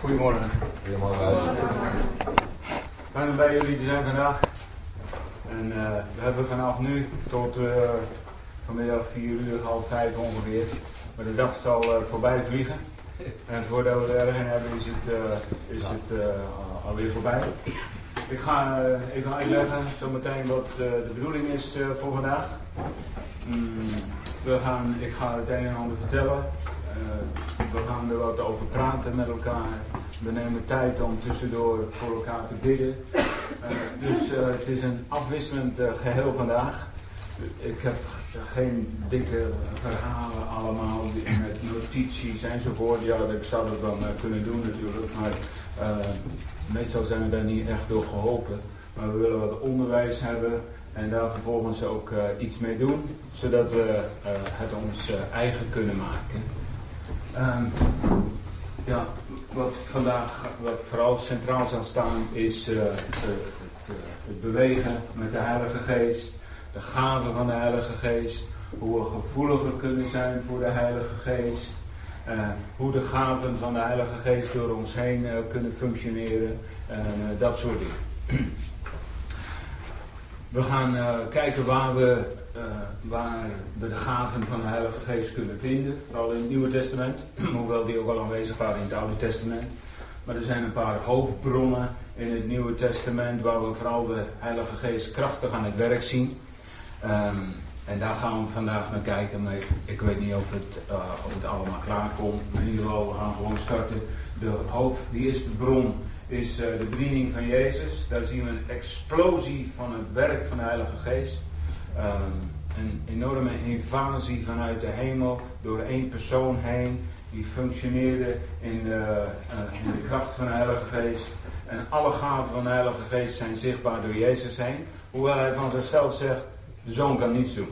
Goedemorgen. Goedemorgen. Fijn om bij jullie te zijn vandaag. En eh, we hebben vanaf nu tot uh, vanmiddag 4 uur, half 5 ongeveer. Maar de dag zal uh, voorbij vliegen. En voordat we er erg in hebben is het, is alweer voorbij. Ik ga even uitleggen zometeen wat de bedoeling is voor vandaag. Mm, we gaan, ik ga het een en ander vertellen. We gaan er wat over praten met elkaar. We nemen tijd om tussendoor voor elkaar te bidden. Uh, dus uh, het is een afwisselend geheel vandaag. Ik heb geen dikke verhalen allemaal met notities enzovoort. Ja, ik zou dat wel kunnen doen natuurlijk. Maar meestal zijn we daar niet echt door geholpen. Maar we willen wat onderwijs hebben en daar vervolgens ook iets mee doen. Zodat we het ons eigen kunnen maken. Ehm, ja, wat vandaag wat vooral centraal zal staan is uh, het, het, het, bewegen met de Heilige Geest, de gaven van de Heilige Geest, hoe we gevoeliger kunnen zijn voor de Heilige Geest, hoe de gaven van de Heilige Geest door ons heen kunnen functioneren en dat soort dingen. We gaan kijken waar we uh, waar we de gaven van de Heilige Geest kunnen vinden. Vooral in het Nieuwe Testament, hoewel die ook al aanwezig waren in het Oude Testament. Maar er zijn een paar hoofdbronnen in het Nieuwe Testament waar we vooral de Heilige Geest krachtig aan het werk zien. Um, en daar gaan we vandaag naar kijken. Ik weet niet of het, uh, of het allemaal klaar komt. Maar in ieder geval, we gaan gewoon starten. De hoofd, die eerste bron is uh, de bediening van Jezus. Daar zien we een explosie van het werk van de Heilige Geest. Um, een enorme invasie vanuit de hemel door één persoon heen. Die functioneerde in de, uh, in de kracht van de Heilige Geest. En alle gaven van de Heilige Geest zijn zichtbaar door Jezus heen. Hoewel hij van zichzelf zegt, de zoon kan niets doen.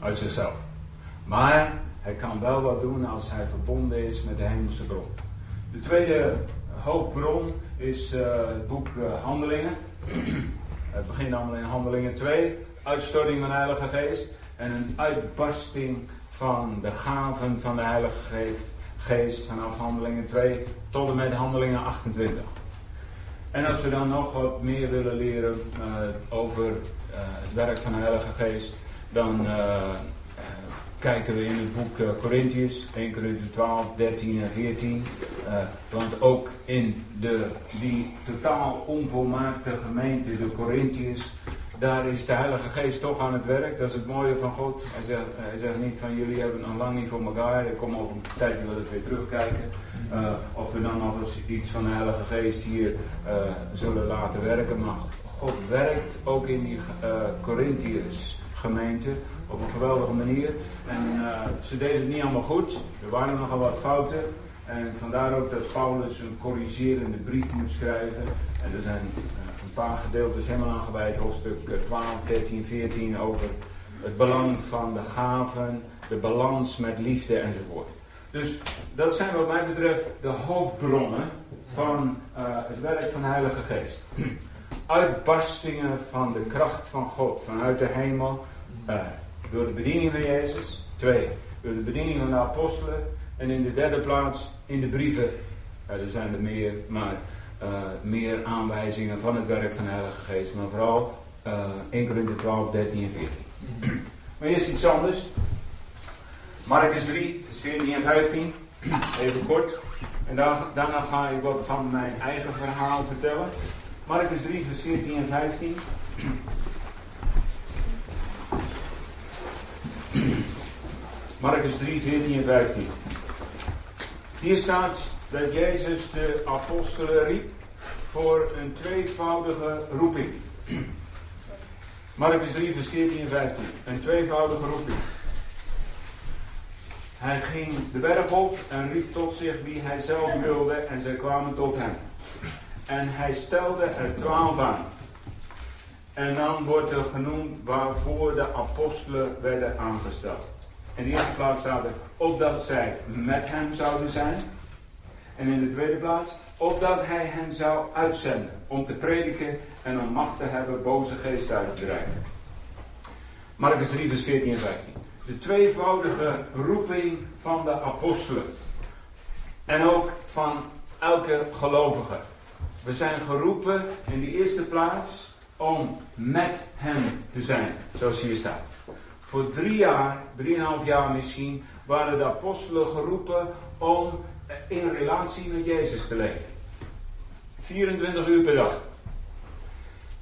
Uit zichzelf. Maar hij kan wel wat doen als hij verbonden is met de hemelse bron. De tweede hoofdbron is uh, het boek uh, Handelingen. Het begint allemaal in Handelingen 2 uitstorting van de Heilige Geest en een uitbarsting van de gaven van de Heilige Geest, geest vanaf Handelingen 2 tot en met Handelingen 28. En als we dan nog wat meer willen leren uh, over uh, het werk van de Heilige Geest, dan uh, kijken we in het boek Corinthians, 1 Corinthians 12, 13 en 14. want ook in de, die totaal onvolmaakte gemeente, de Corinthians, daar is de Heilige Geest toch aan het werk. Dat is het mooie van God. Hij zegt, hij zegt niet van jullie hebben het nog lang niet voor elkaar. Ik kom over een tijdje wel eens weer terugkijken. Uh, of we dan nog eens iets van de Heilige Geest hier uh, zullen laten werken. Maar God werkt ook in die uh, Corinthiërs gemeente op een geweldige manier. En ze deden het niet allemaal goed. Er waren nogal wat fouten. En vandaar ook dat Paulus een corrigerende brief moet schrijven. En er zijn paar gedeeltes helemaal aangeweid, hoofdstuk 12, 13, 14, over het belang van de gaven, de balans met liefde enzovoort. Dus dat zijn wat mij betreft de hoofdbronnen van uh, het werk van de Heilige Geest. Uitbarstingen van de kracht van God vanuit de hemel, uh, door de bediening van Jezus. Twee, door de bediening van de apostelen. En in de derde plaats in de brieven. Er zijn er meer, maar meer aanwijzingen van het werk van de Heilige Geest. Maar vooral uh, 1 Corinthië 12, 13 en 14. Maar eerst iets anders. Marcus 3, vers 14 en 15. Even kort. En daarna, ga ik wat van mijn eigen verhaal vertellen. Marcus 3, vers 14 en 15. Marcus 3, 14 en 15. Hier staat dat Jezus de apostelen riep voor een tweevoudige roeping. Marcus 3, vers 14 en 15. Een tweevoudige roeping. Hij ging de berg op en riep tot zich wie hij zelf wilde en zij kwamen tot hem. En hij stelde er twaalf aan. En dan wordt er genoemd waarvoor de apostelen werden aangesteld. In de eerste plaats staat er opdat zij met hem zouden zijn. En in de tweede plaats, opdat hij hen zou uitzenden om te prediken en om macht te hebben boze geesten uit te drijven. Marcus 3, vers 14 en 15. De tweevoudige roeping van de apostelen. En ook van elke gelovige. We zijn geroepen in de eerste plaats om met hem te zijn, zoals hier staat. Voor drie jaar, drieënhalf jaar misschien, waren de apostelen geroepen om in relatie met Jezus te leven. 24 uur per dag.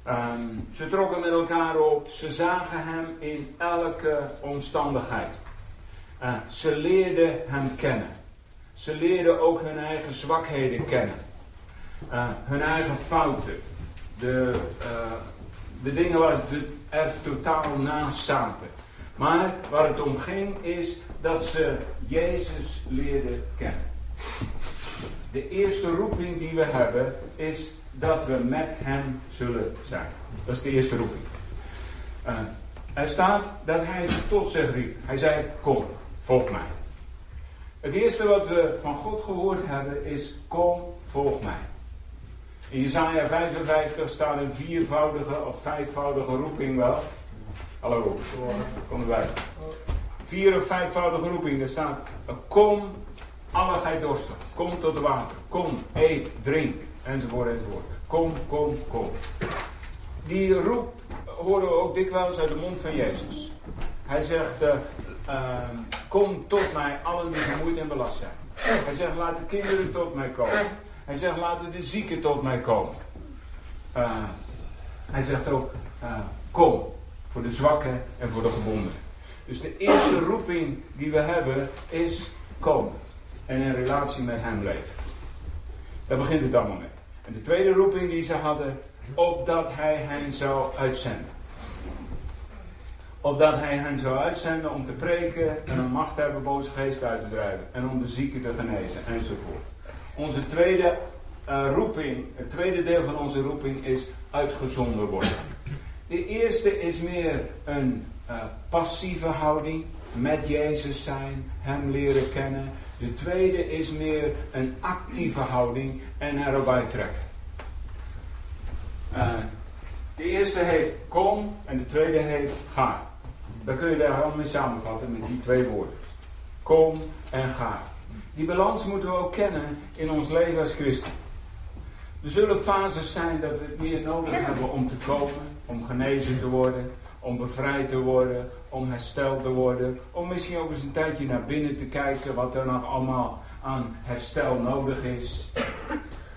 Ehm, ze trokken met elkaar op, ze zagen hem in elke omstandigheid. Uh, ze leerden hem kennen. Ze leerden ook hun eigen zwakheden kennen. Uh, hun eigen fouten. De, de dingen waar ze er totaal naast zaten. Maar waar het om ging is dat ze Jezus leerden kennen. De eerste roeping die we hebben is dat we met Hem zullen zijn. Dat is de eerste roeping. Uh, er staat dat Hij tot zich riep. Hij zei: Kom, volg mij. Het eerste wat we van God gehoord hebben is: Kom, volg mij. In Jesaja 55 staat een viervoudige of vijfvoudige roeping wel. Hallo, kom erbij. Vier of vijfvoudige roeping. Er staat: Kom, alle gij. Kom tot water. Kom, eet, drink. Enzovoort, enzovoort. Kom, kom, kom. Die roep horen we ook dikwijls uit de mond van Jezus. Hij zegt: uh, uh, Kom tot mij, allen die vermoeid en belast zijn. Hij zegt: Laat de kinderen tot mij komen. Hij zegt: Laten de zieken tot mij komen. Uh, hij zegt ook: Kom voor de zwakken en voor de gewonden. Dus de eerste roeping die we hebben is komen en in relatie met hem leven. Daar begint het allemaal mee. En de tweede roeping die ze hadden, opdat hij hen zou uitzenden. Opdat hij hen zou uitzenden om te preken en om macht hebben boze geesten uit te drijven. En om de zieken te genezen enzovoort. Onze tweede uh, roeping, het tweede deel van onze roeping is uitgezonden worden. De eerste is meer een uh, passieve houding, met Jezus zijn, Hem leren kennen. De tweede is meer een actieve houding en erop uittrekken. Uh, de eerste heet kom en de tweede heet ga. Dan kun je daar allemaal mee samenvatten met die twee woorden. Kom en ga. Die balans moeten we ook kennen in ons leven als christen. Er zullen fases zijn dat we het meer nodig hebben om te komen, om genezen te worden, om bevrijd te worden, om hersteld te worden, om misschien ook eens een tijdje naar binnen te kijken wat er nog allemaal aan herstel nodig is.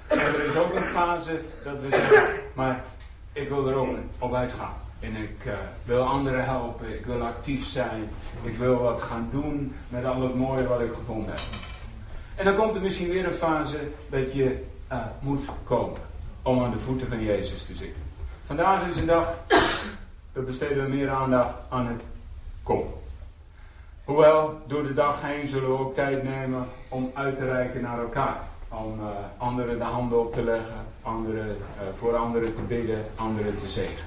En er is ook een fase dat we zeggen, maar ik wil er ook op uitgaan. En ik uh, wil anderen helpen, ik wil actief zijn, ik wil wat gaan doen met al het mooie wat ik gevonden heb. En dan komt er misschien weer een fase dat je uh, moet komen om aan de voeten van Jezus te zitten. Vandaag is een dag, we besteden we meer aandacht aan het komen. Hoewel, door de dag heen zullen we ook tijd nemen om uit te reiken naar elkaar. Om uh, anderen de handen op te leggen, anderen, uh, voor anderen te bidden, anderen te zegen.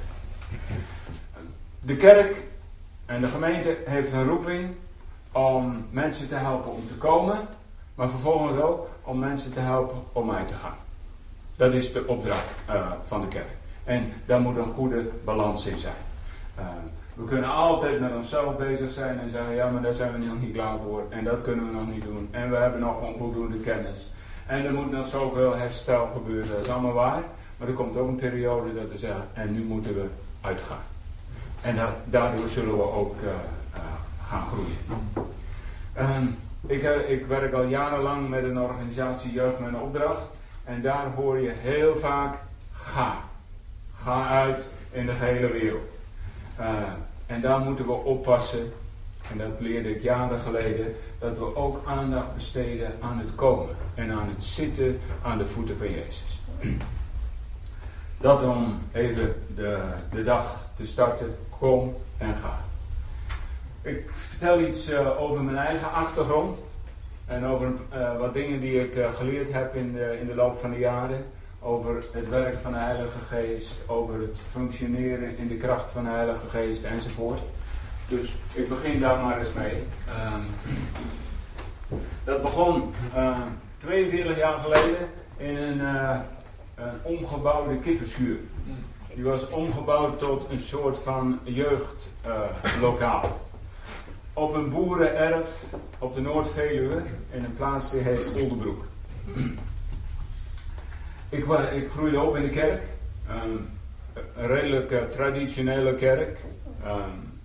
De kerk en de gemeente heeft een roeping om mensen te helpen om te komen, maar vervolgens ook om mensen te helpen om uit te gaan. Dat is de opdracht uh, van de kerk. En daar moet een goede balans in zijn. Uh, we kunnen altijd met onszelf bezig zijn en zeggen: ja, maar daar zijn we nog niet klaar voor. En dat kunnen we nog niet doen. En we hebben nog onvoldoende kennis. En er moet nog zoveel herstel gebeuren. Dat is allemaal waar. Maar er komt ook een periode dat we zeggen: en nu moeten we uitgaan. En daardoor zullen we ook uh, uh, gaan groeien. Um, ik, uh, ik, werk al jarenlang met een organisatie Jeugd met een opdracht. En daar hoor je heel vaak: ga. Ga uit in de hele wereld. En daar moeten we oppassen. En dat leerde ik jaren geleden. Dat we ook aandacht besteden aan het komen. En aan het zitten aan de voeten van Jezus. Dat om even de, de dag te starten. Kom en ga. Ik vertel iets uh, over mijn eigen achtergrond. En over uh, wat dingen die ik geleerd heb in de, in de loop van de jaren. Over het werk van de Heilige Geest. Over het functioneren in de kracht van de Heilige Geest enzovoort. Dus ik begin daar maar eens mee. Um, dat begon 42 jaar geleden in een, een omgebouwde kipperschuur. Die was omgebouwd tot een soort van jeugdlokaal. Uh, op een boerenerf op de Noordveluwe in een plaats die heet Oldenbroek. Ik, ik groeide op in de kerk. Um, een redelijk traditionele kerk. Um,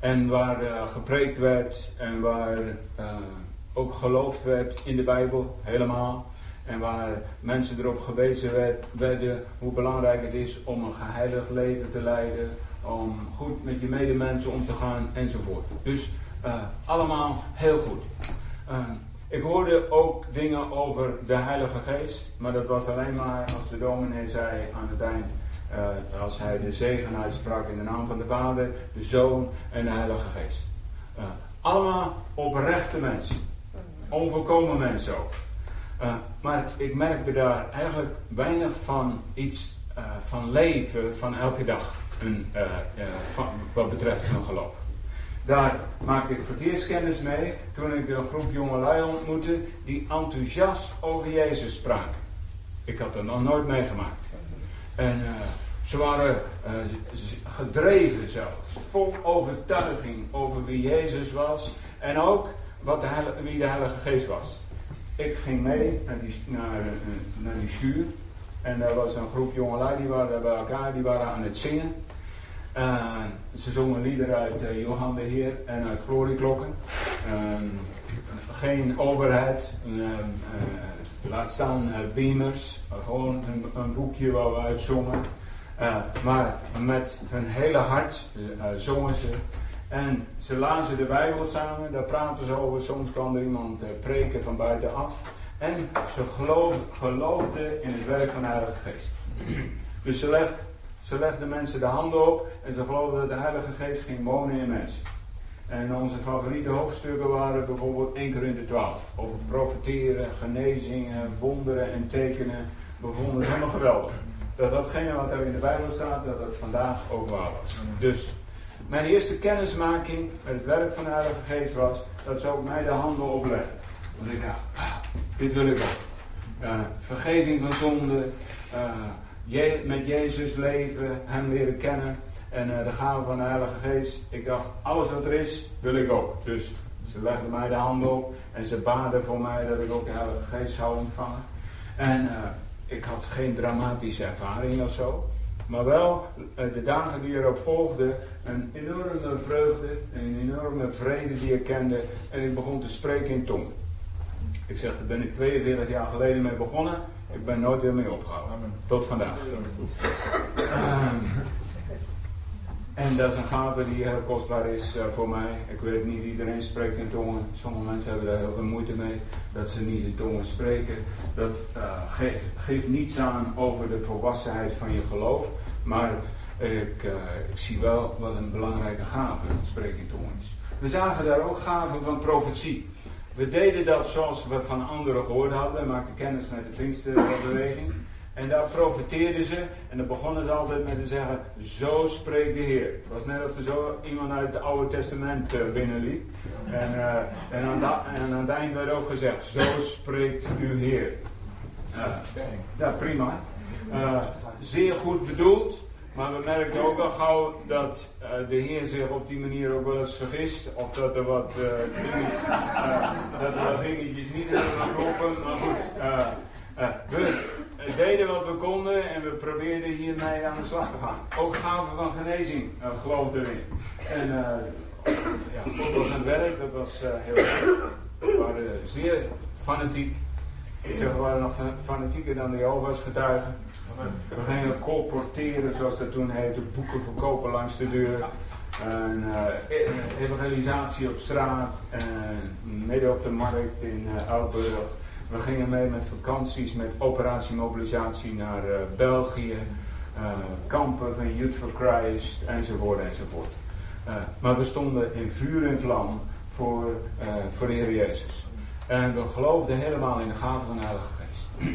en waar uh, gepreekt werd en waar uh, ook geloofd werd in de Bijbel, helemaal. En waar mensen erop gewezen werd, werden hoe belangrijk het is om een geheiligd leven te leiden. Om goed met je medemensen om te gaan enzovoort. Dus uh, allemaal heel goed. Ik hoorde ook dingen over de Heilige Geest. Maar dat was alleen maar als de dominee zei aan het eind. Uh, als hij de zegen uitsprak in de naam van de Vader, de Zoon en de Heilige Geest. allemaal oprechte mensen. Onvolkomen mensen ook. Uh, maar ik merkte daar eigenlijk weinig van iets van leven van elke dag. Wat betreft hun geloof. Daar maakte ik voor het eerst kennis mee toen ik een groep jongelui ontmoette die enthousiast over Jezus spraken. Ik had dat nog nooit meegemaakt. En ze waren gedreven zelfs, vol overtuiging over wie Jezus was en ook wat de wie de Heilige Geest was. Ik ging mee naar die, naar, eh, naar die schuur. En daar was een groep jongelui, die waren bij elkaar, die waren aan het zingen. Ze zongen liederen uit uh, Johan de Heer en uit Glorieklokken. Uh, geen overheid, uh, laat staan beamers, gewoon een, een, boekje waar we uit zongen. maar met hun hele hart zongen ze en ze lazen de Bijbel samen, daar praten ze over. Soms kwam er iemand preken van buitenaf. En ze geloofden in het werk van de Geest. Dus ze, legt, ze legden mensen de handen op en ze geloofden dat de Heilige Geest ging wonen in mensen. En onze favoriete hoofdstukken waren bijvoorbeeld 1 Korinthe 12. Over profeteren, genezingen, wonderen en tekenen. We vonden het helemaal geweldig. Dat datgene wat er in de Bijbel staat, dat dat vandaag ook waar was. Dus mijn eerste kennismaking met het werk van de Heilige Geest was dat ze ook mij de handen opleggen. Want ik dacht, ah, dit wil ik ook. Uh, vergeving van zonde, uh, met Jezus leven, Hem leren kennen en uh, de gave van de Heilige Geest. Ik dacht, alles wat er is, wil ik ook. Dus ze legden mij de handen op en ze baden voor mij dat ik ook de Heilige Geest zou ontvangen. En ik had geen dramatische ervaring of zo. Maar wel eh, de dagen die erop volgden, een enorme vreugde, een enorme vrede die ik kende. En ik begon te spreken in tong. Ik zeg, daar ben ik 42 jaar geleden mee begonnen. Ik ben nooit weer mee opgehouden. Tot vandaag. Ehm, en dat is een gave die heel kostbaar is uh, voor mij. Ik weet niet, iedereen spreekt in tongen. Sommige mensen hebben daar heel veel moeite mee dat ze niet in tongen spreken. Dat uh, geeft, geeft, niets aan over de volwassenheid van je geloof. Maar ik, uh, ik zie wel wat een belangrijke gave dat spreken in tongen is. We zagen daar ook gaven van profetie. We deden dat zoals we van anderen gehoord hadden. We maakten kennis met de Pinksterbeweging. En daar profeteerden ze. En dan begonnen ze altijd met te zeggen: Zo spreekt de Heer. Het was net of er zo iemand uit het Oude Testament uh, binnenliep. En, uh, en, aan en, aan het eind werd ook gezegd: Zo spreekt uw Heer. Uh, ja, prima. zeer goed bedoeld. Maar we merken ook al gauw dat de Heer zich op die manier ook wel eens vergist. Of dat er wat, dingen, dat er dingetjes niet in kloppen. Maar goed, we, deden wat we konden en we probeerden hiermee aan de slag te gaan. Ook gaven van genezing, geloofden erin. En ja, God was het werk, dat was heel leuk. We waren zeer fanatiek. Zeg, we waren nog fanatieker dan de Jehovah's getuigen. We gingen colporteren, zoals dat toen heette, boeken verkopen langs de deur. En, uh, evangelisatie op straat, midden op de markt in uh. We gingen mee met vakanties, met operatiemobilisatie naar uh, België, kampen van Youth for Christ, enzovoort, enzovoort. Maar we stonden in vuur en vlam voor, voor de Heer Jezus. En we geloofden helemaal in de gave van de Heilige Geest.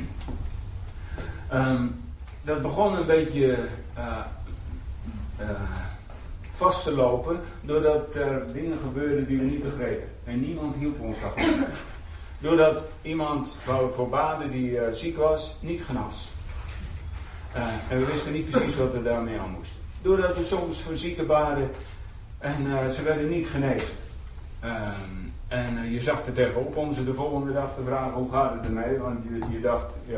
um, dat begon een beetje vast te lopen, doordat er dingen gebeurden die we niet begrepen. En niemand hielp ons daarvan. Doordat iemand waar we voor baden die uh, ziek was, niet genas. En we wisten niet precies wat we daarmee aan moesten. Doordat we soms voor zieken baden en ze werden niet genezen. Ehm, en je zag er tegenop om ze de volgende dag te vragen hoe gaat het ermee. Want je, je dacht, ja,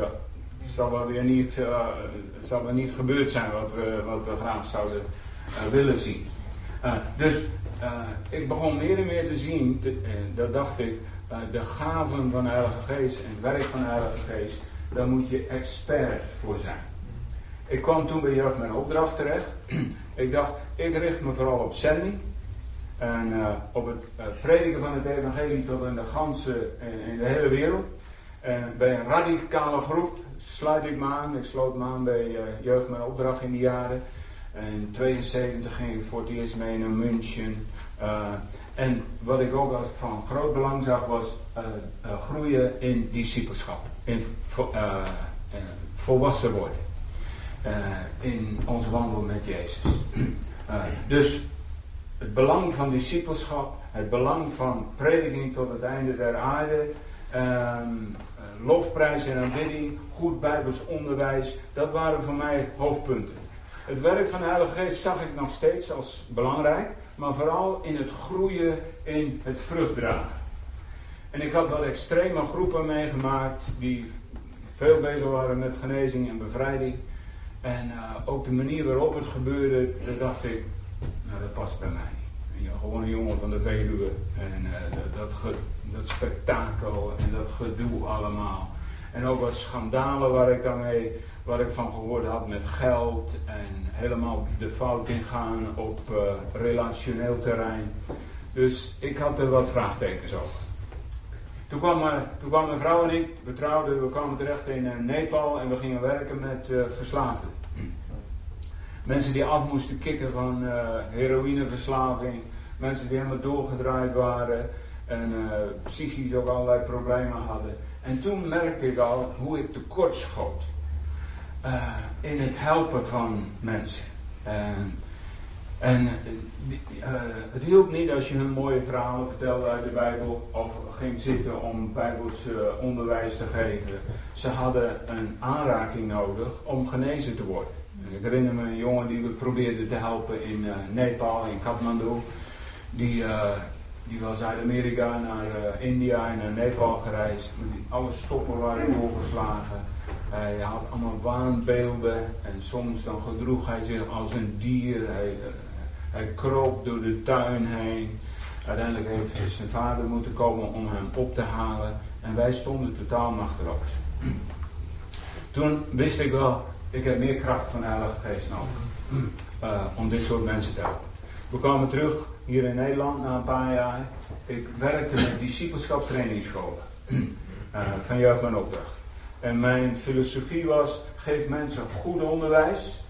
het zal wel weer niet, het zal wel niet gebeurd zijn wat we, wat we graag zouden willen zien. dus ik begon meer en meer te zien, te, dat dacht ik, de gaven van de Heilige Geest en het werk van de Heilige Geest, daar moet je expert voor zijn. Ik kwam toen bij Jeugd mijn opdracht terecht. ik dacht, ik richt me vooral op zending. En uh, op het uh, prediken van het evangelie tot in de ganse, in, in de hele wereld. En bij een radicale groep sluit ik me aan. Ik sloot me aan bij Jeugd mijn opdracht in die jaren. In 72 ging ik voor het eerst mee naar München. en wat ik ook als van groot belang zag was groeien in discipelschap. In volwassen worden. in onze wandel met Jezus. dus het belang van discipelschap, het belang van prediking tot het einde der aarde, ehm, lofprijs en aanbidding, goed bijbels onderwijs, dat waren voor mij hoofdpunten. Het werk van de Heilige Geest zag ik nog steeds als belangrijk, maar vooral in het groeien in het vruchtdragen. En ik had wel extreme groepen meegemaakt die veel bezig waren met genezing en bevrijding. En uh, ook de manier waarop het gebeurde, daar dacht ik, nou dat past bij mij. Ja, gewoon een jongen van de Veluwe. En uh, dat, spektakel en dat gedoe allemaal. En ook wat schandalen waar ik daarmee, waar ik van gehoord had met geld. En helemaal de fout ingaan op uh, relationeel terrein. Dus ik had er wat vraagtekens over. Toen kwam, uh, toen kwam mijn vrouw en ik, we trouwden, we kwamen terecht in Nepal en we gingen werken met verslaafden. Mensen die af moesten kicken van uh, heroïneverslaving. Mensen die helemaal doorgedraaid waren. En uh, psychisch ook allerlei problemen hadden. En toen merkte ik al hoe ik tekort schoot. Uh, in het helpen van mensen. en het hielp niet als je hun mooie verhalen vertelde uit de Bijbel. Of ging zitten om Bijbels onderwijs te geven. Ze hadden een aanraking nodig om genezen te worden. Ik herinner me een jongen die we probeerden te helpen in uh, Nepal, in Kathmandu. Die, uh, die was Zuid-Amerika naar uh, India en naar Nepal gereisd. Die alle stoppen waren doorgeslagen. Hij had allemaal waanbeelden en soms dan gedroeg hij zich als een dier. Hij, hij kroop door de tuin heen. Uiteindelijk heeft zijn vader moeten komen om hem op te halen. En wij stonden totaal machteloos. Toen wist ik wel, ik heb meer kracht van de Heilige Geest nodig. Uh, om dit soort mensen te helpen. We kwamen terug hier in Nederland na een paar jaar. Ik werkte met discipelschap trainingsscholen. Uh, van jeugd mijn opdracht. En mijn filosofie was: geef mensen goed onderwijs,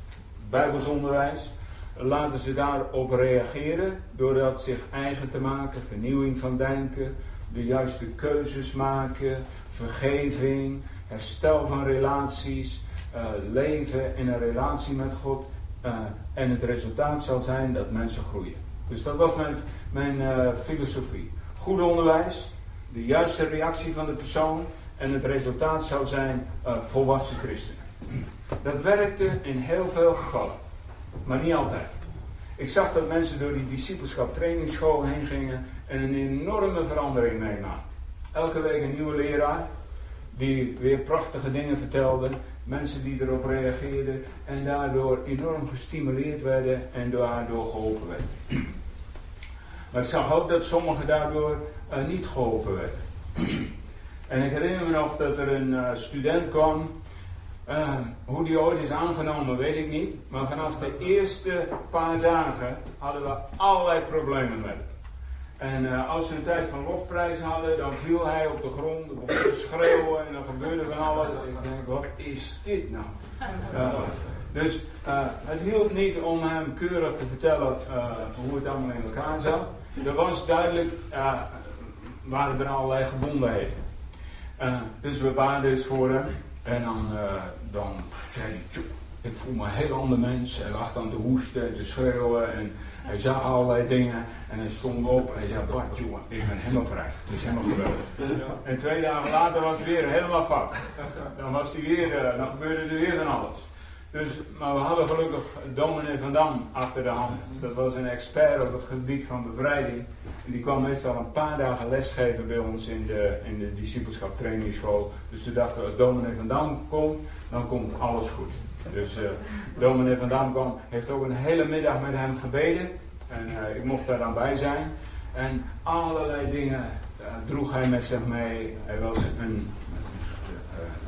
bijbelsonderwijs. Laten ze daarop reageren door dat zich eigen te maken, vernieuwing van denken, de juiste keuzes maken, vergeving, herstel van relaties, uh, leven in een relatie met God. Uh, en het resultaat zal zijn dat mensen groeien. Dus dat was mijn, mijn uh, filosofie. Goed onderwijs, de juiste reactie van de persoon. En het resultaat zou zijn volwassen christenen. Dat werkte in heel veel gevallen. Maar niet altijd. Ik zag dat mensen door die discipelschap trainingsschool heen gingen en een enorme verandering meemaakten. Elke week een nieuwe leraar die weer prachtige dingen vertelde mensen die erop reageerden en daardoor enorm gestimuleerd werden en daardoor geholpen werden. Maar ik zag ook dat sommigen daardoor uh, niet geholpen werden. en ik herinner me nog dat er een uh, student kwam. Uh, hoe die ooit is aangenomen, weet ik niet. Maar vanaf de eerste paar dagen hadden we allerlei problemen met. En uh, als ze een tijd van lofprijs hadden, dan viel hij op de grond, begon te schreeuwen en dan gebeurde van alles. Ik denk, wat is dit nou? Dus uh, het hielp niet om hem keurig te vertellen hoe het allemaal in elkaar zat. Er was duidelijk, waren er allerlei gebondenheden. dus we baden dus voor hem. En dan, dan zei hij, ik voel me een heel ander mens. Hij lag dan te hoesten en te schreeuwen en hij zag allerlei dingen en hij stond op en hij zei, Bart, jongen, ik ben helemaal vrij. Het is helemaal geweldig. En twee dagen later was het weer helemaal fout. Dan, was hij weer, uh, dan gebeurde er weer van alles. Dus, maar we hadden gelukkig dominee Van Dam achter de hand. Dat was een expert op het gebied van bevrijding. En die kwam meestal een paar dagen lesgeven bij ons in de, in de discipelschap trainingsschool. Dus toen dachten als dominee Van Dam komt, dan komt alles goed. Dus uh, dominee Van Dam kwam, heeft ook een hele middag met hem gebeden. En uh, ik mocht daar dan bij zijn. En allerlei dingen uh, droeg hij met zich mee. Hij was een,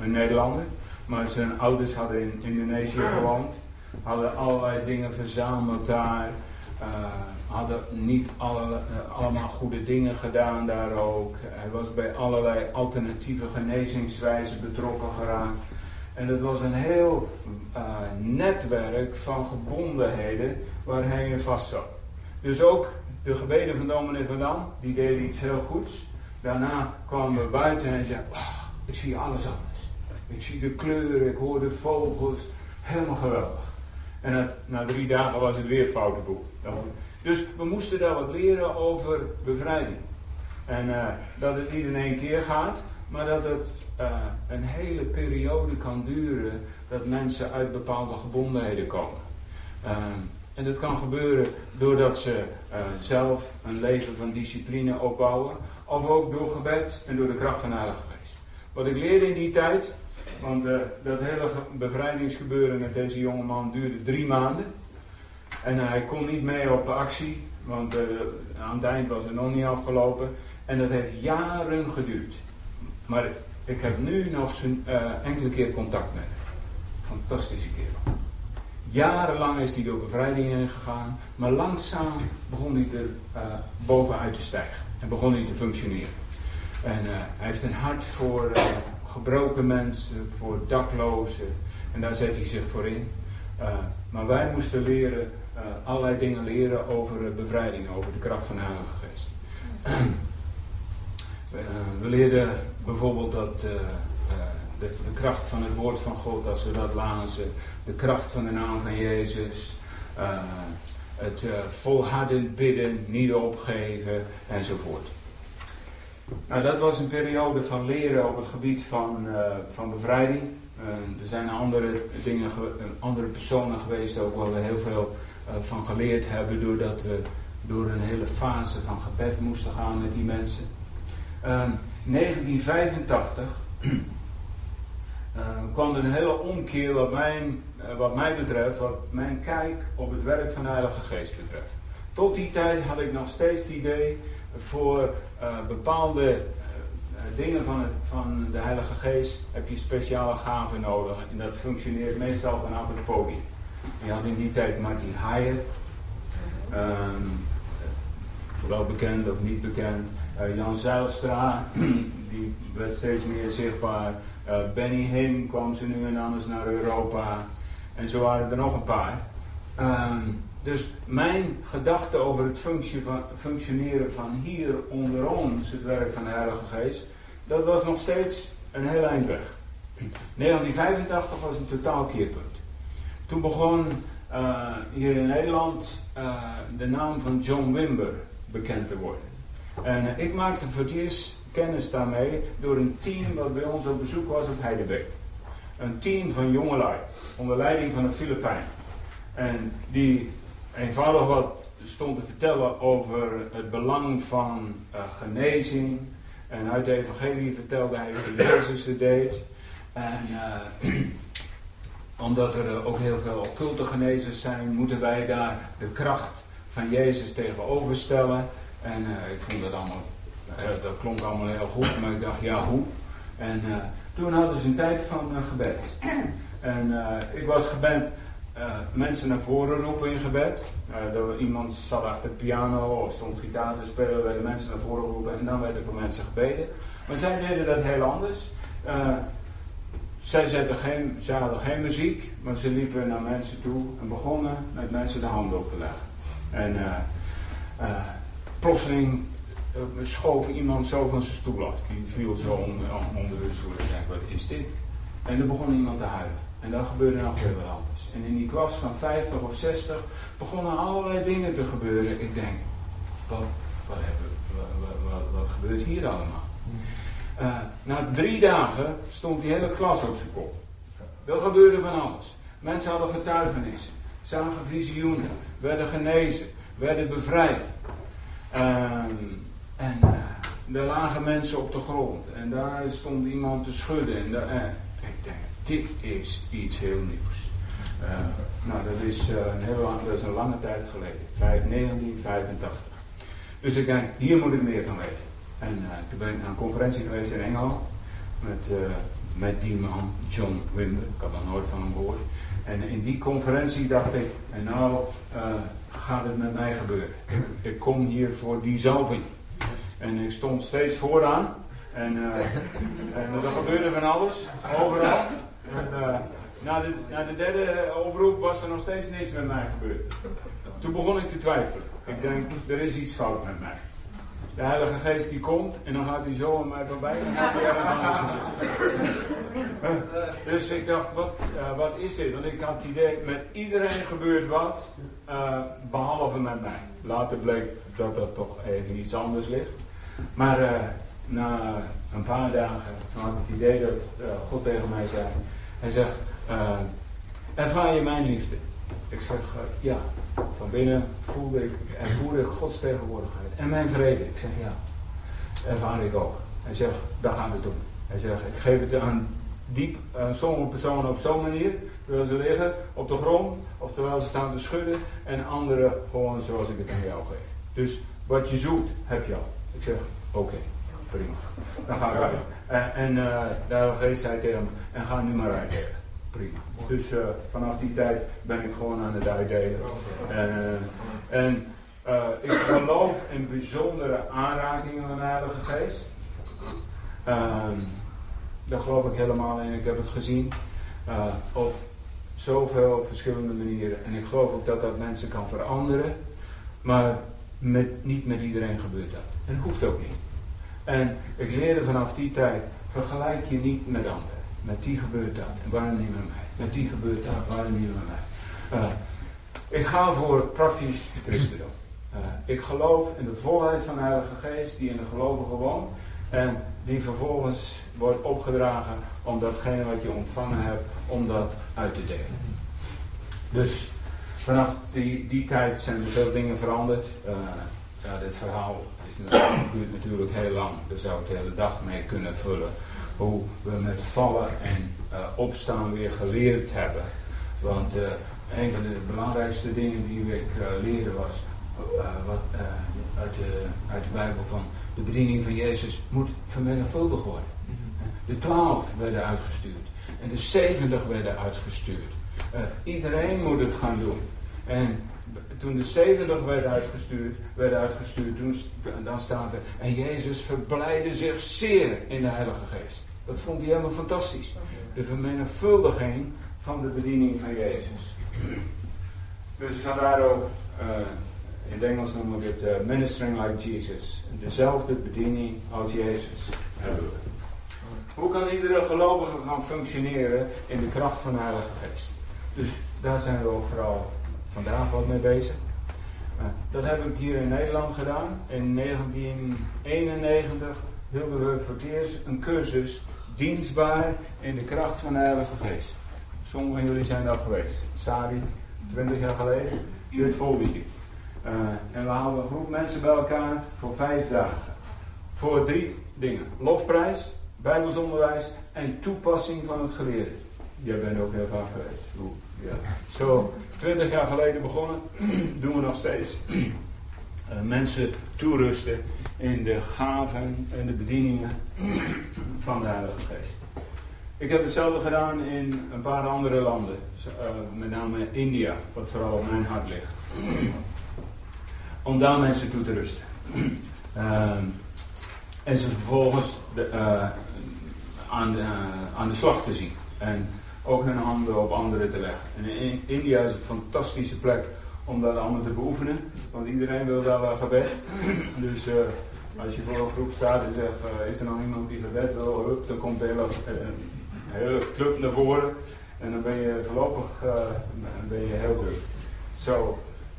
een Nederlander. Maar zijn ouders hadden in Indonesië gewoond. Hadden allerlei dingen verzameld daar. Uh, hadden niet alle, allemaal goede dingen gedaan daar ook. Hij was bij allerlei alternatieve genezingswijzen betrokken geraakt. En het was een heel uh, netwerk van gebondenheden waar hij in vast zat. Dus ook de gebeden van dominee Van Dam, die deden iets heel goeds. Daarna kwamen we buiten en zeiden, oh, ik zie alles anders. Ik zie de kleuren, ik hoor de vogels. Helemaal geweldig. En het, na drie dagen was het weer foute boel. Dus we moesten daar wat leren over bevrijding. En uh, dat het niet in één keer gaat, maar dat het uh, een hele periode kan duren dat mensen uit bepaalde gebondenheden komen. Uh, en dat kan gebeuren doordat ze zelf een leven van discipline opbouwen, of ook door gebed en door de kracht van Heilige Geest. Wat ik leerde in die tijd, want dat hele bevrijdingsgebeuren met deze jongeman duurde drie maanden. En hij kon niet mee op actie, want aan het eind was het nog niet afgelopen. En dat heeft jaren geduurd. Maar ik heb nu nog zijn, enkele keer contact met hem. Fantastische kerel. Jarenlang is hij door bevrijding heen gegaan, maar langzaam begon hij er bovenuit te stijgen en begon hij te functioneren. En hij heeft een hart voor gebroken mensen, voor daklozen. En daar zet hij zich voor in. Uh, maar wij moesten leren, uh, allerlei dingen leren over uh, bevrijding, over de kracht van de Heilige Geest. we leerden bijvoorbeeld dat de, de, kracht van het woord van God, als we dat lazen, de kracht van de naam van Jezus, het volhardend bidden, niet opgeven enzovoort. Nou, dat was een periode van leren op het gebied van, uh, van bevrijding. Uh, er zijn andere dingen, andere personen geweest ook waar we heel veel uh, van geleerd hebben, doordat we door een hele fase van gebed moesten gaan met die mensen. 1985 kwam er een hele omkeer wat, mijn, wat mij betreft, wat mijn kijk op het werk van de Heilige Geest betreft. Tot die tijd had ik nog steeds het idee voor uh, bepaalde dingen van, het, van de Heilige Geest heb je speciale gaven nodig. En dat functioneert meestal vanaf het podium. Je had in die tijd Martin Haaien, um, wel bekend of niet bekend. Uh, Jan Zijlstra, die werd steeds meer zichtbaar. Benny Hinn kwam ze nu en anders naar Europa. En zo waren er nog een paar. Um, dus mijn gedachte over het functioneren van hier onder ons, het werk van de Heilige Geest, dat was nog steeds een heel eind weg. 1985 was een totaal keerpunt. Toen begon uh, hier in Nederland de naam van John Wimber bekend te worden. En uh, ik maakte voor het eerst kennis daarmee door een team wat bij ons op bezoek was op Heidebeek. Een team van jongelui, onder leiding van een Filipijn. En die eenvoudig wat stond te vertellen over het belang van uh, genezing. En uit de evangelie vertelde hij hoe Jezus het deed. En uh, omdat er ook heel veel occulte genezers zijn, moeten wij daar de kracht van Jezus tegenover stellen. En uh, ik vond dat allemaal, dat klonk allemaal heel goed, maar ik dacht, ja hoe? En toen hadden ze een tijd van gebed. En ik was gebed mensen naar voren roepen in gebed. Uh, iemand zat achter de piano of stond gitaar te spelen, werden mensen naar voren roepen en dan werd er voor mensen gebeden. Maar zij deden dat heel anders. Zij zetten geen, ze hadden geen muziek, maar ze liepen naar mensen toe en begonnen met mensen de handen op te leggen. En plotseling schoof iemand zo van zijn stoel af. Die viel zo onder, onder de stoel en zei, wat is dit? En er begon iemand te huilen. En dan gebeurde nog weer wat anders. En in die klas van 50 of 60 begonnen allerlei dingen te gebeuren. Ik denk, wat, wat, hebben, wat, wat, gebeurt hier allemaal? Uh, na drie dagen stond die hele klas op zijn kop. Er gebeurde van alles. Mensen hadden getuigenis, zagen visioenen, werden genezen, werden bevrijd. Ehm, en er lagen mensen op de grond en daar stond iemand te schudden. En ik denk, dit is iets heel nieuws. Uh, nou, dat is, een heel dat is een lange tijd geleden, 1985. Dus ik denk, hier moet ik meer van weten. En toen ben ik naar een conferentie geweest in Engeland met, met die man, John Wimber. Ik had nog nooit van hem gehoord. En in die conferentie dacht ik, en nou gaat het met mij gebeuren. Ik kom hier voor die zalving. En ik stond steeds vooraan. En, uh, en er gebeurde van alles, overal. En, uh, na, de, na de derde oproep was er nog steeds niks met mij gebeurd. Toen begon ik te twijfelen. Ik denk, er is iets fout met mij. De Heilige Geest die komt en dan gaat hij zo aan mij voorbij en gaat hij Dus ik dacht, wat, wat is dit? Want ik had het idee, met iedereen gebeurt wat, uh, behalve met mij. Later bleek dat dat toch even iets anders ligt. Maar uh, na een paar dagen had ik het idee dat God tegen mij zei. Hij zegt, ervaar je mijn liefde? Ik zeg, ja. Van binnen voelde ik, ervoerde ik Gods tegenwoordigheid. En mijn vrede. Ik zeg, ja. Ervaar ik ook. Hij zegt, dat gaan we doen. Hij zegt, ik geef het aan diep sommige personen op zo'n manier, terwijl ze liggen op de grond, of terwijl ze staan te schudden, en anderen gewoon zoals ik het aan jou geef. Dus wat je zoekt, heb je al. Ik zeg, oké, prima. Dan gaan we En, en uh, de Heilige Geest zei tegen hem, en ga nu maar uitdelen. Prima. Dus uh, vanaf die tijd ben ik gewoon aan het uitdelen. En, ik geloof in bijzondere aanrakingen van de Heilige Geest. Ehm, daar geloof ik helemaal in. Ik heb het gezien op zoveel verschillende manieren. En ik geloof ook dat dat mensen kan veranderen. Maar met, niet met iedereen gebeurt dat. En dat hoeft ook niet. En ik leerde vanaf die tijd, vergelijk je niet met anderen. Met die gebeurt dat. En waarom niet met mij? Met die gebeurt dat. Waarom niet met mij? Uh, ik ga voor praktisch christendom. Uh, ik geloof in de volheid van de Heilige Geest die in de gelovigen woont. En die vervolgens wordt opgedragen om datgene wat je ontvangen hebt, om dat uit te delen. Dus vanaf die, die tijd zijn er veel dingen veranderd. Uh, ja, dit verhaal is, duurt natuurlijk heel lang. Daar zou ik de hele dag mee kunnen vullen. Hoe we met vallen en uh, opstaan weer geleerd hebben. Want uh, een van de belangrijkste dingen die ik leerde was wat, uit, de, uit de Bijbel van de bediening van Jezus moet vermenigvuldigd worden. De twaalf werden uitgestuurd. En de zeventig werden uitgestuurd. Uh, iedereen moet het gaan doen. En toen de zeventig werden uitgestuurd, werden uitgestuurd, toen, dan staat er, en Jezus verblijde zich zeer in de Heilige Geest. Dat vond hij helemaal fantastisch. De vermenigvuldiging van de bediening van Jezus. Dus vandaar ook, uh, in het Engels noemen we het uh, ministering like Jesus. Dezelfde bediening als Jezus hebben we. Hoe kan iedere gelovige gaan functioneren in de kracht van de Heilige Geest? Dus daar zijn we ook vooral vandaag wat mee bezig. Uh, dat heb ik hier in Nederland gedaan. In 1991 hielden we voor het eerst een cursus dienstbaar in de kracht van de Heilige Geest. Sommigen van jullie zijn daar geweest. Sari, 20 jaar geleden, dit voorbeeld. Uh, en we haalden een groep mensen bij elkaar voor vijf dagen. Voor drie dingen. Lofprijs, bijbelsonderwijs en toepassing van het geleerde. Jij bent ook heel vaak geweest. Ja. Zo, twintig jaar geleden begonnen, doen we nog steeds. Uh, mensen toerusten in de gaven en de bedieningen van de Heilige Geest. Ik heb hetzelfde gedaan in een paar andere landen, uh, met name India, wat vooral op mijn hart ligt. Om daar mensen toe te rusten. Uh, en ze vervolgens de, uh, aan, de, uh, aan de slag te zien. En ook hun handen op anderen te leggen. En in India is een fantastische plek om dat allemaal te beoefenen. Want iedereen wil daar wel gebed. dus uh, als je voor een groep staat en zegt, is er nog iemand die gebed wil, hup, dan komt de hele, hele club naar voren. En dan ben je voorlopig ben je heel druk. Zo,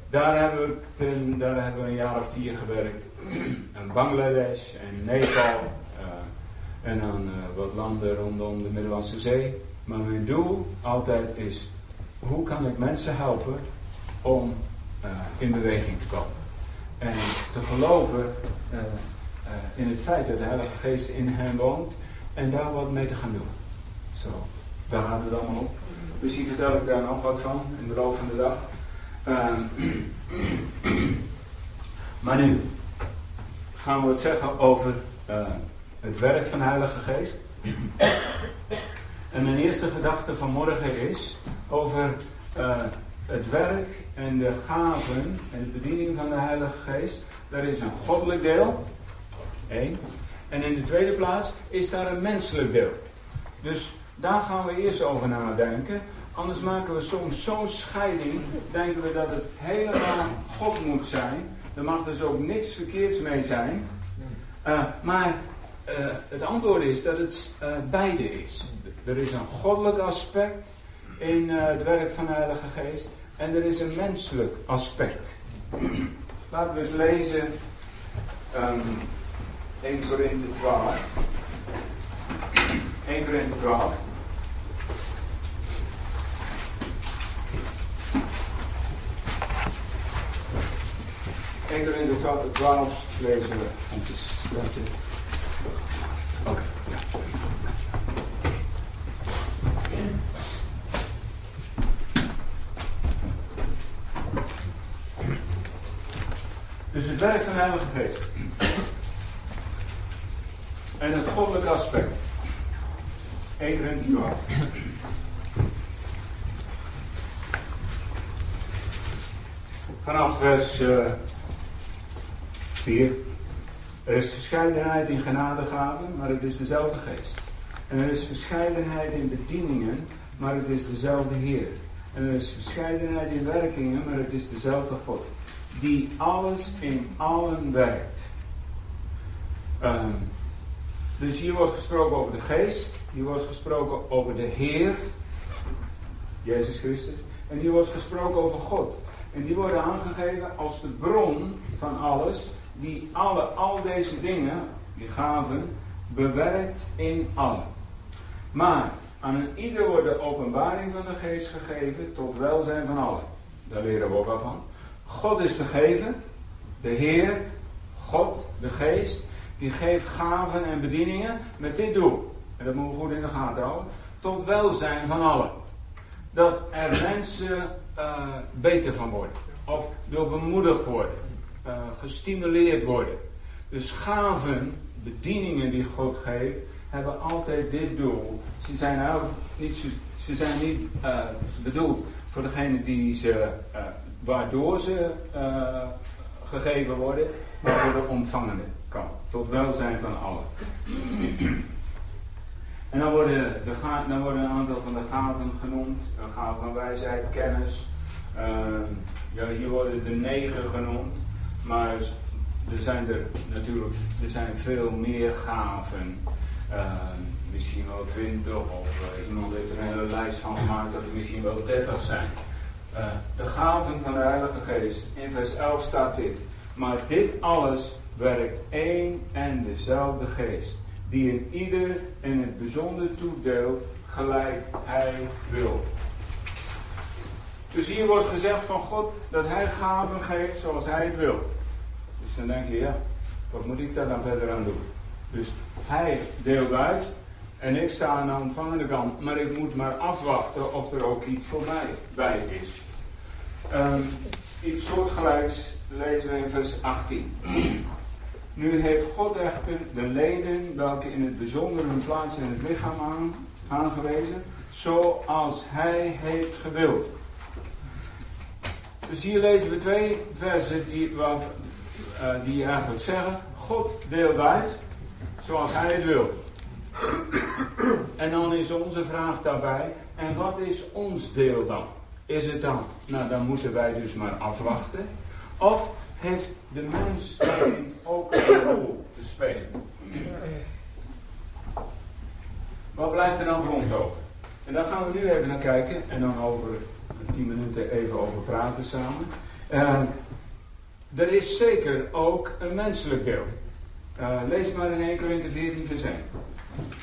daar hebben, we hebben een jaar of vier gewerkt. En Bangladesh en Nepal. Uh, en dan uh, wat landen rondom de Middellandse Zee. Maar mijn doel altijd is hoe kan ik mensen helpen om uh, in beweging te komen. En te geloven in het feit dat de Heilige Geest in hen woont en daar wat mee te gaan doen. Zo, daar gaat het allemaal op. Misschien vertel ik daar nog wat van in de loop van de dag. Ehm, maar nu gaan we het zeggen over het werk van de Heilige Geest. En mijn eerste gedachte van morgen is over uh, het werk en de gaven en de bediening van de Heilige Geest. Daar is een goddelijk deel. Eén. En in de tweede plaats is daar een menselijk deel. Dus daar gaan we eerst over nadenken. Anders maken we soms zo'n scheiding. Denken we dat het helemaal God moet zijn. Er mag dus ook niks verkeerds mee zijn. Uh, maar uh, het antwoord is dat het uh, beide is. Er is een goddelijk aspect in het werk van de Heilige Geest. En er is een menselijk aspect. Laten we eens lezen um, 1 Korinthe 12. 1 Korinthe 12. Eén Korinthe 12 lezen we. Het is Oké, okay. Dus het werk van de Heilige Geest. En het goddelijke aspect. 1 Corinthië 12. Vanaf vers uh, 4. Er is verscheidenheid in genadegaven, maar het is dezelfde geest. En er is verscheidenheid in bedieningen, maar het is dezelfde Heer. En er is verscheidenheid in werkingen, maar het is dezelfde God die alles in allen werkt. Um, dus hier wordt gesproken over de geest, hier wordt gesproken over de Heer, Jezus Christus, en hier wordt gesproken over God. En die worden aangegeven als de bron van alles, die alle, al deze dingen, die gaven, bewerkt in allen. Maar aan een ieder wordt de openbaring van de geest gegeven tot welzijn van allen. Daar leren we ook al van. God is de gever, de Heer, God, de Geest, die geeft gaven en bedieningen met dit doel. En dat moeten we goed in de gaten houden. Tot welzijn van allen. Dat er mensen uh, beter van worden. Of door bemoedigd worden. Uh, gestimuleerd worden. Dus gaven, bedieningen die God geeft, hebben altijd dit doel. Ze zijn, ook niet, ze zijn niet uh, bedoeld voor degene die ze waardoor ze gegeven worden, maar voor de ontvangende kant. Tot welzijn van allen. en dan worden, de dan worden een aantal van de gaven genoemd. Een gave van wijsheid, kennis. Uh, ja, hier worden de negen genoemd. Maar er zijn er natuurlijk er zijn veel meer gaven. Uh, misschien wel twintig of uh, iemand heeft er een hele lijst van gemaakt dat er misschien wel dertig zijn. Uh, de gaven van de Heilige Geest. In vers 11 staat dit. Maar dit alles werkt één en dezelfde geest. Die in ieder in het bijzonder toedeelt gelijk hij wil. Dus hier wordt gezegd van God dat hij gaven geeft zoals hij het wil. Dus dan denk je, ja, wat moet ik daar dan verder aan doen? Dus hij deelt uit en ik sta aan de ontvangende kant, maar ik moet maar afwachten of er ook iets voor mij bij is. Um, iets soortgelijks lezen we in vers 18. Nu heeft God echter de leden, welke in het bijzonder hun plaats in het lichaam aan, aangewezen, zoals hij heeft gewild. Dus hier lezen we twee versen die, waar, uh, die eigenlijk zeggen: God deelt uit zoals hij het wil. En dan is onze vraag daarbij: en wat is ons deel dan? Is het dan, nou dan moeten wij dus maar afwachten. Of heeft de mens ook een rol te spelen? Wat blijft er dan voor ons over? En daar gaan we nu even naar kijken en dan over tien minuten even over praten samen. Uh, er is zeker ook een menselijk deel. Uh, lees maar in 1 Corinthië 14 vers 1.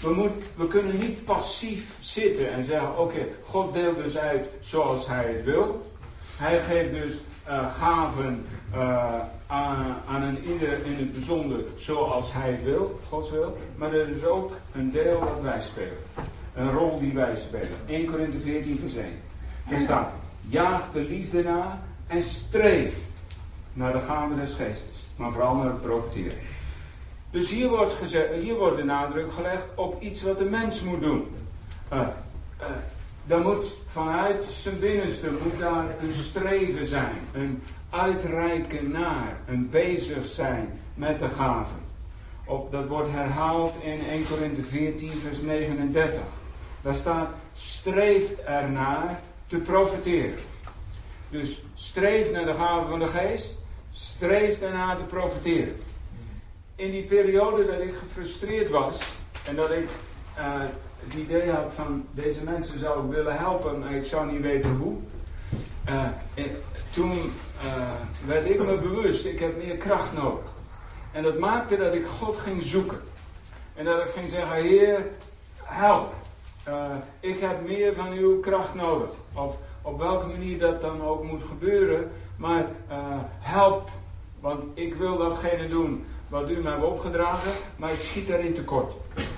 We, we kunnen niet passief zitten en zeggen: Oké, God deelt dus uit zoals Hij het wil. Hij geeft dus uh, gaven uh, aan, aan, een ieder in het bijzonder zoals Hij wil, Gods wil. Maar er is ook een deel dat wij spelen. Een rol die wij spelen. 1 Korinthe 14, vers 1. Er staat: Jaag de liefde na en streef naar de gaven des geestes. Maar vooral naar het profiteren. Dus hier wordt, gezegd, hier wordt de nadruk gelegd op iets wat de mens moet doen. Uh, uh, dan moet vanuit zijn binnenste moet daar een streven zijn, een uitreiken naar, een bezig zijn met de gaven. Op, dat wordt herhaald in 1 Korinthe 14, vers 39. Daar staat: streeft ernaar te profiteren. Dus streef naar de gaven van de geest, streef ernaar te profiteren in die periode dat ik gefrustreerd was en dat ik uh, het idee had van deze mensen zou ik willen helpen, maar ik zou niet weten hoe. Uh, toen uh, werd ik me bewust, ik heb meer kracht nodig. En dat maakte dat ik God ging zoeken. En dat ik ging zeggen, Heer, help. ik heb meer van uw kracht nodig. Of op welke manier dat dan ook moet gebeuren. Maar help, want ik wil datgene doen wat u mij hebt opgedragen, maar ik schiet daarin tekort.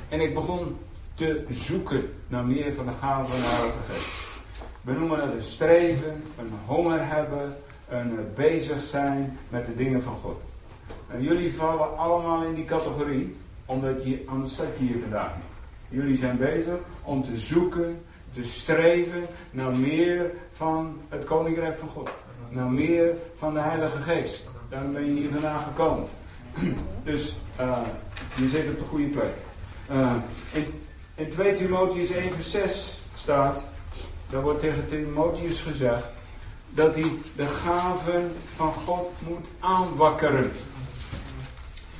En ik begon te zoeken naar meer van de gaven van de Geest. We noemen het een streven, een honger hebben, een bezig zijn met de dingen van God. En jullie vallen allemaal in die categorie, omdat je, anders zat je hier vandaag niet. Jullie zijn bezig om te zoeken, te streven naar meer van het Koninkrijk van God. Naar meer van de Heilige Geest. Daarom ben je hier vandaag gekomen. Dus uh, je zit op de goede plek. Uh, in, in 2 Timotheus 1 vers 6 staat, daar wordt tegen Timotheus gezegd, dat hij de gaven van God moet aanwakkeren.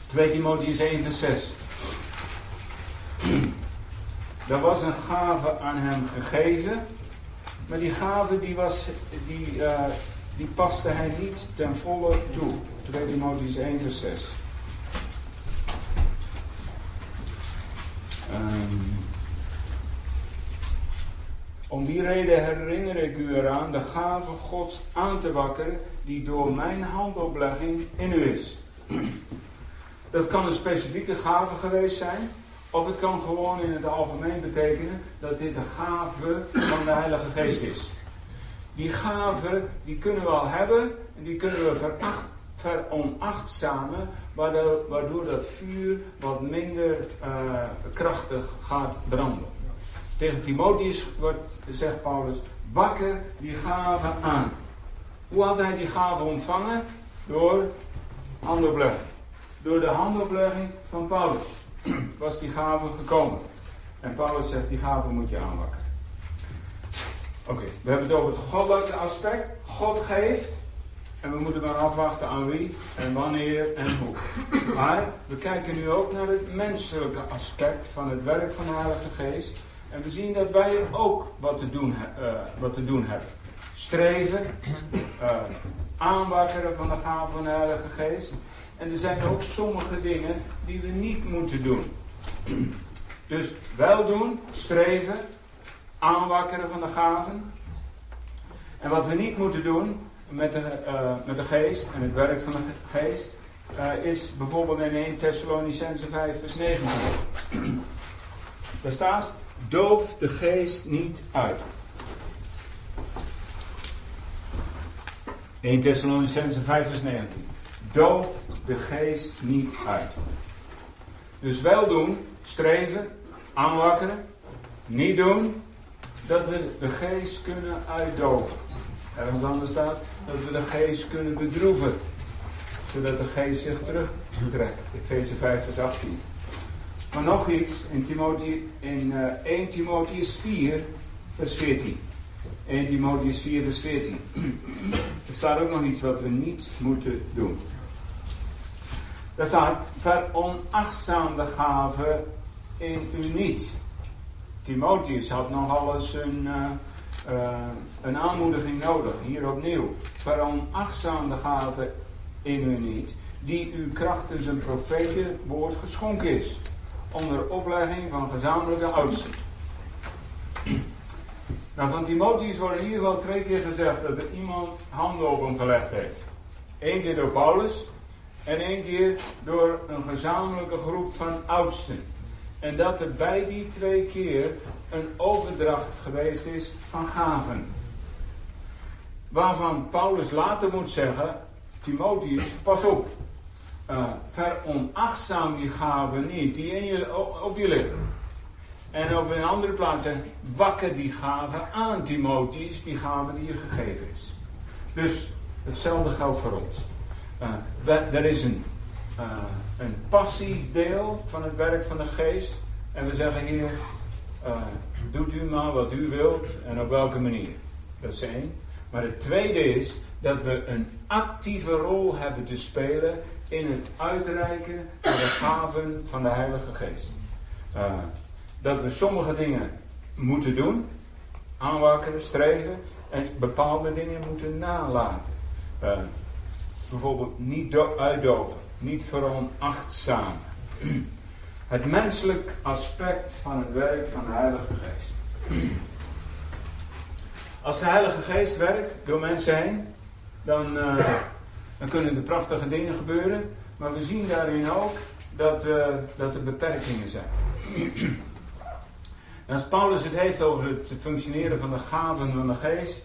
2 Timotheus 1 vers 6. Er was een gave aan hem gegeven, maar die gave die, was, die, uh, die paste hij niet ten volle toe. 2 Timotheus 1 vers 6. Um, om die reden herinner ik u eraan de gave Gods aan te wakkeren die door mijn handoplegging in u is. Dat kan een specifieke gave geweest zijn, of het kan gewoon in het algemeen betekenen dat dit een gave van de Heilige Geest is. Die gave, die kunnen we al hebben en die kunnen we veracht, veronachtzamen, waardoor, waardoor dat vuur wat minder uh, krachtig gaat branden. Tegen Timotheus wordt, zegt Paulus, wakker die gave aan. Hoe had hij die gave ontvangen? Door handoplegging. Door de handoplegging van Paulus was die gave gekomen. En Paulus zegt, die gave moet je aanwakkeren. Oké, we hebben het over het goddelijke aspect. God geeft. En we moeten maar afwachten aan wie en wanneer en hoe. Maar we kijken nu ook naar het menselijke aspect van het werk van de Heilige Geest. En we zien dat wij ook wat te doen, uh, wat te doen hebben. Streven, uh, aanwakkeren van de gaven van de Heilige Geest. En er zijn ook sommige dingen die we niet moeten doen. Dus wel doen, streven, aanwakkeren van de gaven. En wat we niet moeten doen, met de, uh, met de geest en het werk van de geest uh, is bijvoorbeeld in 1 Thessalonicense 5 vers 19. Daar staat, doof de geest niet uit. 1 Thessalonicense 5 vers 19. Doof de geest niet uit. Dus wel doen, streven, aanwakkeren. Niet doen, dat we de geest kunnen uitdoven. Ergens anders staat dat we de geest kunnen bedroeven. Zodat de geest zich terugtrekt. Efeze 5 vers 18. Maar nog iets in, in uh, 1 Timotheus 4 vers 14. 1 Timotheus 4 vers 14. er staat ook nog iets wat we niet moeten doen. Daar staat, veronachtzaam de gave in u niet. Timotheus had nog eens een, uh, uh, een aanmoediging nodig. Hier opnieuw. Veronachtzaam de gave in u niet, die u krachtens een profetenwoord geschonken is. onder oplegging van gezamenlijke oudsten. Nou, van Timotheus wordt in ieder geval twee keer gezegd dat er iemand handen op hem gelegd heeft. Eén keer door Paulus en één keer door een gezamenlijke groep van oudsten. En dat er bij die twee keer een overdracht geweest is van gaven. Waarvan Paulus later moet zeggen, Timotheus, pas op. Uh, veronachtzaam die gaven niet, die in je, op je liggen. En op een andere plaats wakker die gaven aan Timotheus, die gaven die je gegeven is. Dus hetzelfde geldt voor ons. Uh, er is een, uh, een passief deel van het werk van de geest. En we zeggen hier, uh, doet u maar wat u wilt en op welke manier. Dat is één. Maar het tweede is dat we een actieve rol hebben te spelen in het uitreiken van de gaven van de Heilige Geest. Uh, dat we sommige dingen moeten doen, aanwakkeren, streven, en bepaalde dingen moeten nalaten. Uh, bijvoorbeeld niet uitdoven, niet veronachtzamen. Het menselijk aspect van het werk van de Heilige Geest. Als de Heilige Geest werkt door mensen heen, dan, uh, dan kunnen er prachtige dingen gebeuren. Maar we zien daarin ook dat, uh, dat er beperkingen zijn. Als Paulus het heeft over het functioneren van de gaven van de geest,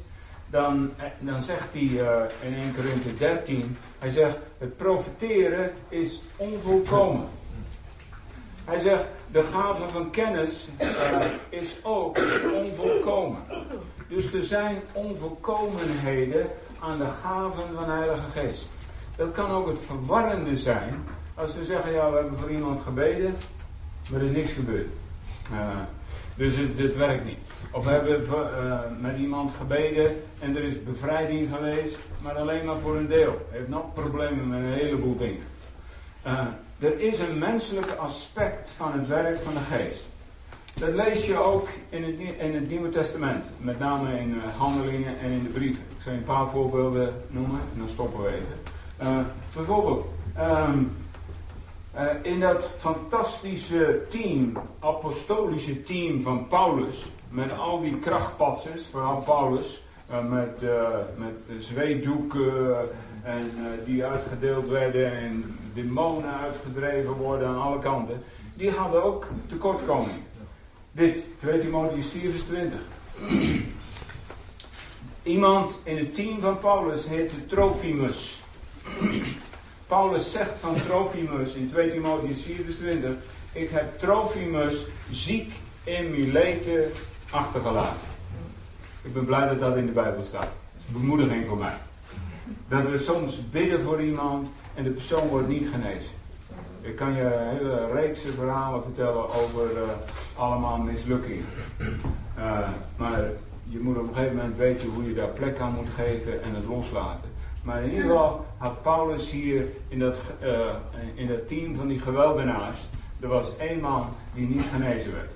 dan, eh, dan zegt hij uh, in 1 Corinthië 13, hij zegt, het profiteren is onvolkomen. Hij zegt, de gave van kennis uh, is ook onvolkomen. Dus er zijn onvolkomenheden aan de gaven van de Heilige Geest. Dat kan ook het verwarrende zijn als we zeggen, ja, we hebben voor iemand gebeden, maar er is niks gebeurd. Uh, dus het, dit werkt niet. Of we hebben uh, met iemand gebeden en er is bevrijding geweest, maar alleen maar voor een deel. Heeft nog problemen met een heleboel dingen. Uh, er is een menselijk aspect van het werk van de geest. Dat lees je ook in het, in het Nieuwe Testament. Met name in uh, handelingen en in de brieven. Ik zal een paar voorbeelden noemen en dan stoppen we even. Bijvoorbeeld, um, uh, in dat fantastische team, apostolische team van Paulus. Met al die krachtpatsers, vooral Paulus. met, met zweetdoeken en die uitgedeeld werden en demonen uitgedreven worden aan alle kanten. Die hadden ook tekortkomingen. Dit, 2 Timotheus 4 vers 20. Iemand in het team van Paulus heette Trofimus. Paulus zegt van Trofimus in 2 Timotheus 4 vers 20. Ik heb Trofimus ziek in Mileten achtergelaten. Ik ben blij dat dat in de Bijbel staat. Is bemoediging voor mij. Dat we soms bidden voor iemand en de persoon wordt niet genezen. Ik kan je hele reekse verhalen vertellen over uh, allemaal mislukkingen. Uh, maar je moet op een gegeven moment weten hoe je daar plek aan moet geven en het loslaten. Maar in ieder geval had Paulus hier in dat, uh, in dat team van die geweldenaars, er was één man die niet genezen werd.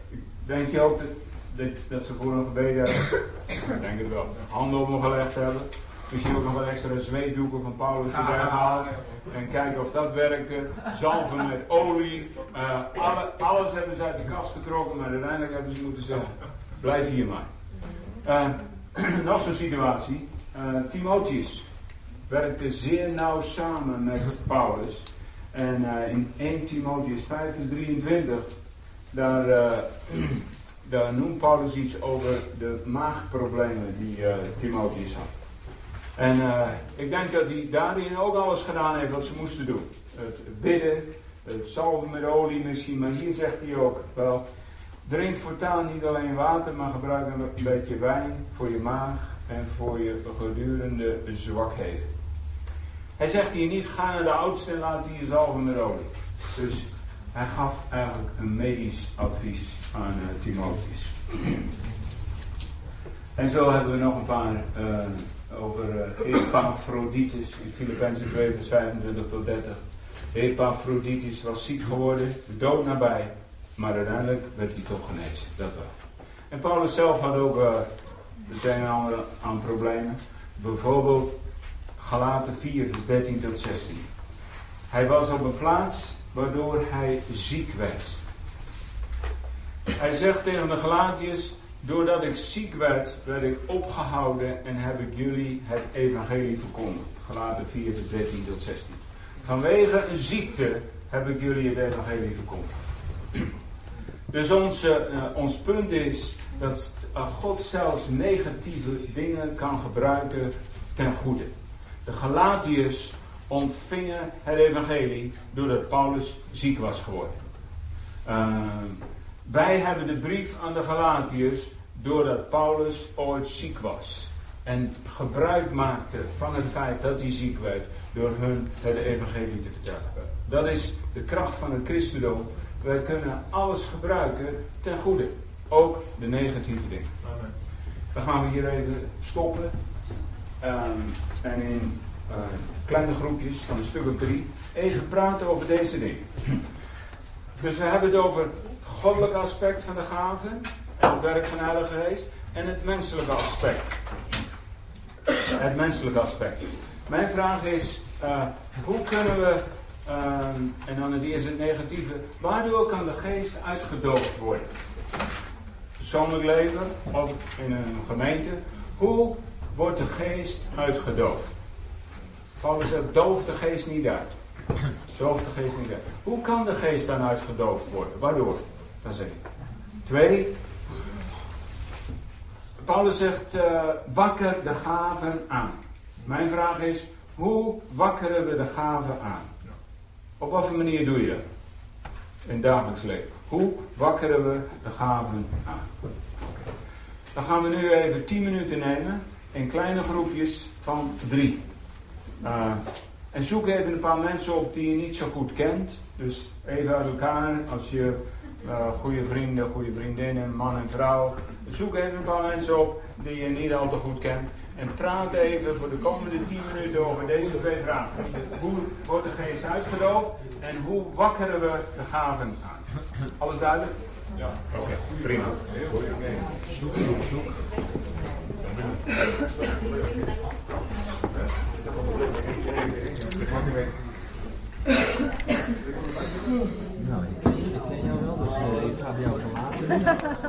Denk je ook dat, dat, dat ze voor hem gebeden hebben? Ik denk het wel. Handen op hem gelegd hebben. Misschien ook nog wel extra zweetdoeken van Paulus erbij halen. En kijken of dat werkte. Zalven met olie. Uh, alle, alles hebben ze uit de kast getrokken. Maar uiteindelijk hebben ze moeten zeggen. Blijf hier maar. Uh, nog zo'n situatie. Uh, Timotheus werkte zeer nauw samen met Paulus. En in 1 Timotheus 5 en 23. Daar, daar noemt Paulus iets over de maagproblemen die Timotheus had. En uh, ik denk dat hij daarin ook alles gedaan heeft wat ze moesten doen. Het bidden, het salven met olie misschien, maar hier zegt hij ook wel, drink voortaan niet alleen water, maar gebruik een beetje wijn voor je maag en voor je gedurende zwakheden. Hij zegt hier niet, ga naar de oudste en laat die je zalven met olie. Dus hij gaf eigenlijk een medisch advies aan uh, Timotheus. En zo hebben we nog een paar... Uh, over uh, in Filippenzen 2 vers 25 tot 30. Epaphroditus was ziek geworden, de dood nabij, maar uiteindelijk werd hij toch genezen, dat wel. En Paulus zelf had ook uh, een en ander aan problemen. Bijvoorbeeld Galaten 4 vers 13 tot 16. Hij was op een plaats waardoor hij ziek werd. Hij zegt tegen de Galatiërs, doordat ik ziek werd, werd ik opgehouden en heb ik jullie het evangelie verkondigd. Galaten 4, vers 13 tot 16. Vanwege een ziekte heb ik jullie het evangelie verkondigd. Dus ons, uh, ons punt is dat God zelfs negatieve dingen kan gebruiken ten goede. De Galatiërs ontvingen het evangelie doordat Paulus ziek was geworden. Uh, wij hebben de brief aan de Galatiërs doordat Paulus ooit ziek was. En gebruik maakte van het feit dat hij ziek werd door hun het evangelie te vertellen. Dat is de kracht van het christendom. Wij kunnen alles gebruiken ten goede. Ook de negatieve dingen. Amen. Dan gaan we hier even stoppen. Um, en in uh, kleine groepjes van een stuk of drie even praten over deze dingen. Dus we hebben het over het goddelijke aspect van de gaven. En het werk van Heilige Geest. En het menselijke aspect. Het menselijke aspect. Mijn vraag is, uh, hoe kunnen we, uh, en dan eerste het negatieve, waardoor kan de geest uitgedoofd worden? Persoonlijk leven of in een gemeente. Hoe wordt de geest uitgedoofd? Paulus zegt, doof de geest niet uit. Doof de geest niet uit. Hoe kan de geest dan uitgedoofd worden? Waardoor? Dat is één. Twee. Paulus zegt, uh, wakker de gaven aan. Mijn vraag is, hoe wakkeren we de gaven aan? Op voor manier doe je dat? In het dagelijks leven. Hoe wakkeren we de gaven aan? Dan gaan we nu even 10 minuten nemen in kleine groepjes van drie. Uh, en zoek even een paar mensen op die je niet zo goed kent. Dus even uit elkaar, als je uh, goede vrienden, goede vriendinnen, man en vrouw. Zoek even een paar mensen op die je niet al te goed kent. En praat even voor de komende 10 minuten over deze twee vragen. Hoe wordt de geest uitgedoofd en hoe wakkeren we de gaven aan? Alles duidelijk? Ja. Oké, okay, prima. Heel goed. Zoek, zoek, zoek. Nou, ik ken jou wel, dus ik ga bij jou verlaten.